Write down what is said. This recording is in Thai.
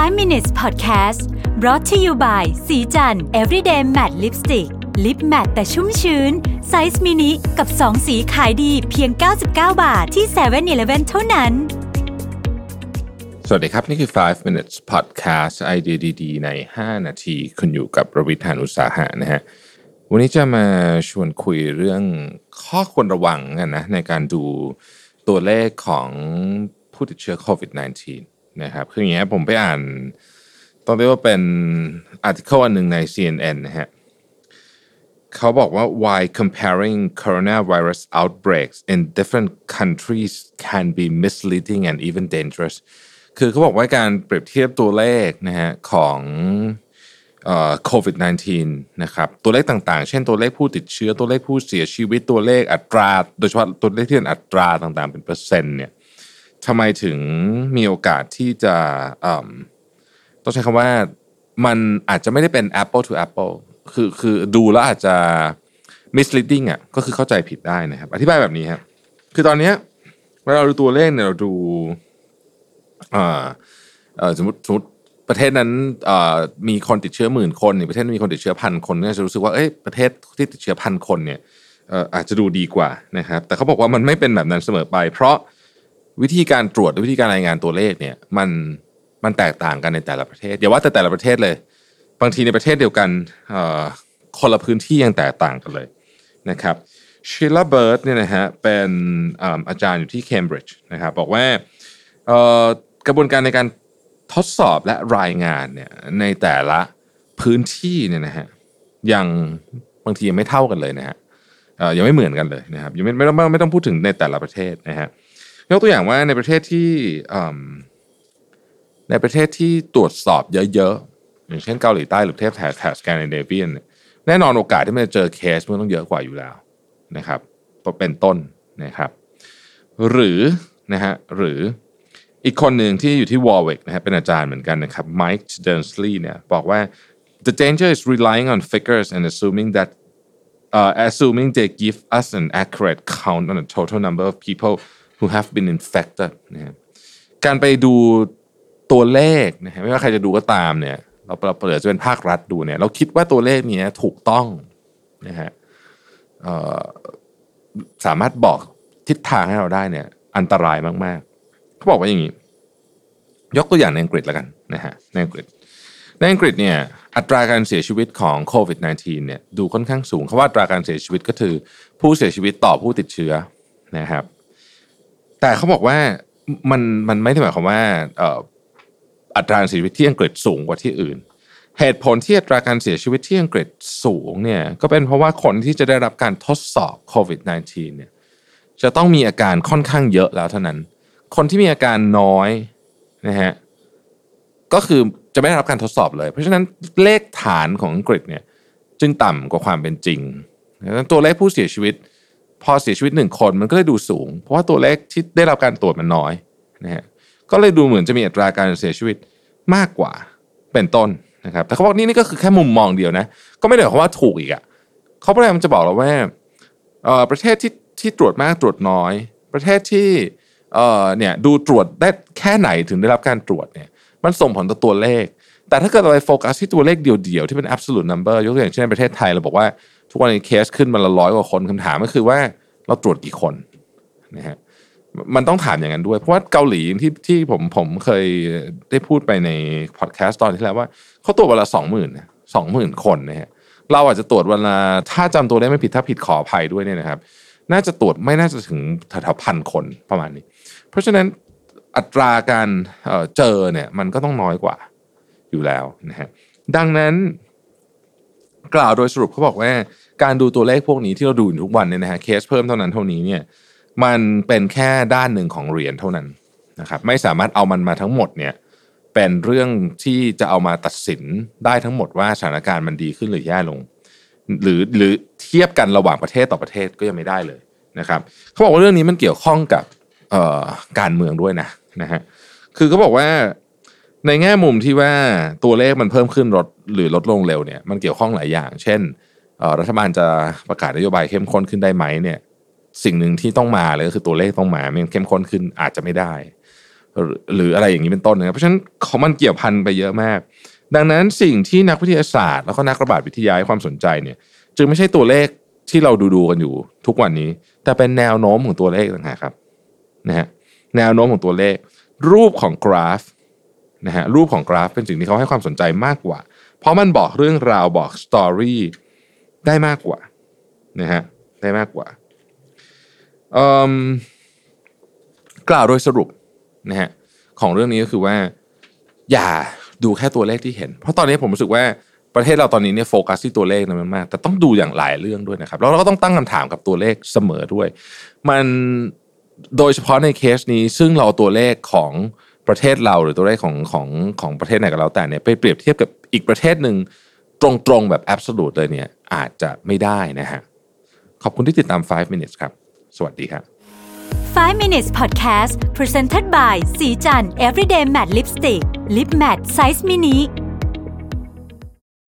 5 minutes podcast brought to you by ศรีจันทร์ everyday matte lipstick lip matte แต่ชุ่มชื้น ไซส์มินิกับ 2 สีขายดีเพียง 99 บาทที่7 e เ e ่ e อเท่านั้น สวัสดีครับ นี่คือ 5 minutes podcast ไอเดียดีๆ ใน 5 นาที คุณอยู่กับประวิทยานุสาหะนะฮะ วันนี้จะมาชวนคุยเรื่องข้อควรระวังกันนะในการดูตัวเลขของผู้ติดเชื้อโควิด -19 นะครับคืออย่างเงี้ยผมไปอ่าน ต้องเรียกว่าเป็นอาร์ติเคิลอันหนึ่งใน CNN นะฮะเขาบอกว่า why comparing coronavirus outbreaks in different countries can be misleading and even dangerous คือเขาบอกว่าการเปรียบเทียบตัวเลขนะฮะของโควิด -19 นะครับตัวเลขต่างๆ เช่นตัวเลขผู้ติดเชื้อตัวเลขผู้เสียชีวิตตัวเลขอัตรา โดยเฉพาะตัวเลขที่เป็นอัตราต่างๆ เป็นเปอร์เซ็นต์เนี่ย ทำไมถึงมีโอกาสที่จะต้องใช้คำว่ามันอาจจะไม่ได้เป็น apple to apple คือคือดูแล้วอาจจะ misleading อะก็คือเข้าใจผิดได้นะครับ อธิบายแบบนี้ครับคือตอนนี้เวลาเราดูตัวเลขเนี่ยเราดูอ่าสมมติสมมติประเทศนั้นมีคนติดเชื้อหมื่นคนประเทศมีคนติดเชื้อพันคนก็จะรู้สึกว่าเอ้ยประเทศที่ติดเชื้อพันคนเนี่ยอาจจะดูดีกว่านะครับ แต่เขาบอกว่ามันไม่เป็นแบบนั้นเสมอไป เพราะ วิธีการตรวจวิธีการรายงานตัวเลขเนี่ย มันมันแตกต่างกันในแต่ละประเทศอย่าว่าแต่แต่ละประเทศเลย บางทีในประเทศเดียวกันคนละพื้นที่ยังแตกต่างกันเลยนะครับชิลลาเบิร์ดเนี่ยนะฮะเป็นอาจารย์อยู่ที่เคมบริดจ์นะครับบอกว่ากระบวนการในการทดสอบและรายงานเนี่ยในแต่ละพื้นที่เนี่ยนะฮะยังบางทียังไม่เท่ากันเลยนะฮะยังไม่เหมือนกันเลยนะครับยังไม่ไม่ต้องไม่ต้องพูดถึงในแต่ละประเทศนะฮะ ยกตัวอย่างว่าในประเทศที่ในประเทศที่ตรวจสอบเยอะๆ อย่างเช่นเกาหลีใต้หรือเทพแถบแถบสแกนดิเนเวียนแน่นอนโอกาสที่มันจะเจอเคสมันต้องเยอะกว่าอยู่แล้วนะครับเป็นต้นนะครับ หรือนะฮะหรืออีกคนหนึ่งที่อยู่ที่วอลเวกนะฮะเป็นอาจารย์เหมือนกันนะครับไมค์เดนสลีย์เนี่ยบอกว่า the danger is relying on figures and assuming that uh, assuming they give us an accurate count on the total number of people who have been infected นะครับการไปดูตัวเลขนะฮะไม่ว่าใครจะดูก็ตามเนี่ย เราเราเปิดจะเป็นภาครัฐดูเนี่ย เราคิดว่าตัวเลขนี้ถูกต้องนะฮะสามารถบอกทิศทางให้เราได้เนี่ย อันตรายมากๆเขาบอกว่าอย่างนี้ ยกตัวอย่างในอังกฤษแล้วกันนะฮะในอังกฤษในอังกฤษเนี่ยอัตราการเสียชีวิตของโควิด -19 เนี่ยดูค่อนข้างสูงเขาว่าอัตราการเสียชีวิตก็คือ ผู้เสียชีวิตต่อผู้ติดเชื้อนะครับ แต่เขาบอกว่ามันมันไม่ได้หมายความว่าอัตราการเสียชีวิตที่อังกฤษสูงกว่าที่อื่น เหตุผลที่อัตราการเสียชีวิตที่อังกฤษสูงเนี่ยก็เป็นเพราะว่าคนที่จะได้รับการทดสอบโควิด -19 เนี่ยจะต้องมีอาการค่อนข้างเยอะแล้วเท่านั้น คนที่มีอาการน้อยนะฮะก็คือจะไม่ได้รับการทดสอบเลย เพราะฉะนั้นเลขฐานของอังกฤษเนี่ยจึงต่ำกว่าความเป็นจริงตัวเลขผู้เสียชีวิต พอเสียชีวิตหนึ่งคนมันก็เลยดูสูง เพราะว่าตัวเลขที่ได้รับการตรวจมันน้อยนะฮะก็เลยดูเหมือนจะมีอัตราการเสียชีวิตมากกว่าเป็นต้นนะครับ แต่เขาบอกนี่นี่ก็คือแค่มุมมองเดียวนะ ก็ไม่ได้หมายความว่าถูกอีกอะ่ะเขาพยายามจะบอกเราว่าประเทศที่ที่ตรวจมากตรวจน้อย ประเทศที่เนี่ยดูตรวจได้แค่ไหนถึงได้รับการตรวจเนี่ยมันส่งผลต่อตัวเลข แต่ถ้าเกิดเราไปโฟกัสที่ตัวเลขเดียวๆ ที่เป็น absolute number ยกตัวอย่างเช่นประเทศไทยเราบอกว่า ทุกวันนี้เคสขึ้นมาละร้อยกว่าคนคำถามก็คือว่าเราตรวจกี่คนนะฮะมันต้องถามอย่างนั้นด้วย เพราะว่าเกาหลีที่ที่ผมผมเคยได้พูดไปในพอดแคสต์ตอนที่แล้วว่าเขาตรวจวันละสองหมื่นสองหมื่นคนนะฮะเราอาจจะตรวจวันละถ้าจำตัวได้ไม่ผิดถ้าผิดขออภัยด้วยเนี่ยนะครับ น่าจะตรวจไม่น่าจะถึงแถวๆพันคนประมาณนี้ เพราะฉะนั้นอัตราการเจอเนี่ยมันก็ต้องน้อยกว่าอยู่แล้วนะฮะดังนั้น กล่าวโดยสรุปเขาบอกว่า การดูตัวเลขพวกนี้ที่เราดูทุกวันเนี่ยนะฮะเคสเพิ่มเท่านั้นเท่านี้เนี่ยมันเป็นแค่ด้านหนึ่งของเหรียญเท่านั้นนะครับไม่สามารถเอามันมาทั้งหมดเนี่ยเป็นเรื่องที่จะเอามาตัดสินได้ทั้งหมดว่าสถานการณ์มันดีขึ้นหรือแย่ลง หรือหรือเทียบกันระหว่างประเทศต่อประเทศก็ยังไม่ได้เลยนะครับเขาบอกว่าเรื่องนี้มันเกี่ยวข้องกับการเมืองด้วยนะนะฮะคือเขาบอกว่า ในแง่มุมที่ว่าตัวเลขมันเพิ่มขึ้นลดหรือลดลงเร็วเนี่ยมันเกี่ยวข้องหลายอย่าง เช่นรัฐบาลจะประกาศนโยบายเข้มข้นขึ้นได้ไหมเนี่ยสิ่งหนึ่งที่ต้องมาเลยก็คือตัวเลขต้องมาไม่เข้มข้นขึ้นอาจจะไม่ได้ หรือออะไรอย่างนี้เป็นต้นนะครับเพราะฉะนั้นของมันเกี่ยวพันไปเยอะมาก ดังนั้นสิ่งที่นักวิทยาศาสตร์ แล้วก็นักระบาดวิทยาให้ความสนใจเนี่ย จึงไม่ใช่ตัวเลขที่เราดูดูกันอยู่ทุกวันนี้ แต่เป็นแนวโน้มของตัวเลขต่างหากครับนะฮะแนวโน้มของตัวเลข รูปของกราฟ นะฮะรูปของกราฟเป็นสิ่งที่เขาให้ความสนใจมากกว่า เพราะมันบอกเรื่องราวบอกสตอรี่ได้มากกว่านะฮะได้มากกว่ากล่าวโดยสรุปนะฮะของเรื่องนี้ก็คือว่า อย่าดูแค่ตัวเลขที่เห็น เพราะตอนนี้ผมรู้สึกว่าประเทศเราตอนนี้เนี่ยโฟกัสที่ตัวเลขนะมันมาก แต่ต้องดูอย่างหลายเรื่องด้วยนะครับ แล้วเราก็ต้องตั้งคำถามกับตัวเลขเสมอด้วย มันโดยเฉพาะในเคสนี้ซึ่งเราตัวเลขของ ประเทศเราหรือตัวเลขของของของประเทศไหนก็แล้วแต่เนี่ยไปเปรียบเทียบกับอีกประเทศหนึ่งตรงๆแบบแอบสูตเลยเนี่ยอาจจะไม่ได้นะฮะขอบคุณที่ติดตาม 5 minutes ครับ สวัสดีครับ 5 minutes podcast presented by สีจัน everyday matte lipstick lip matte size mini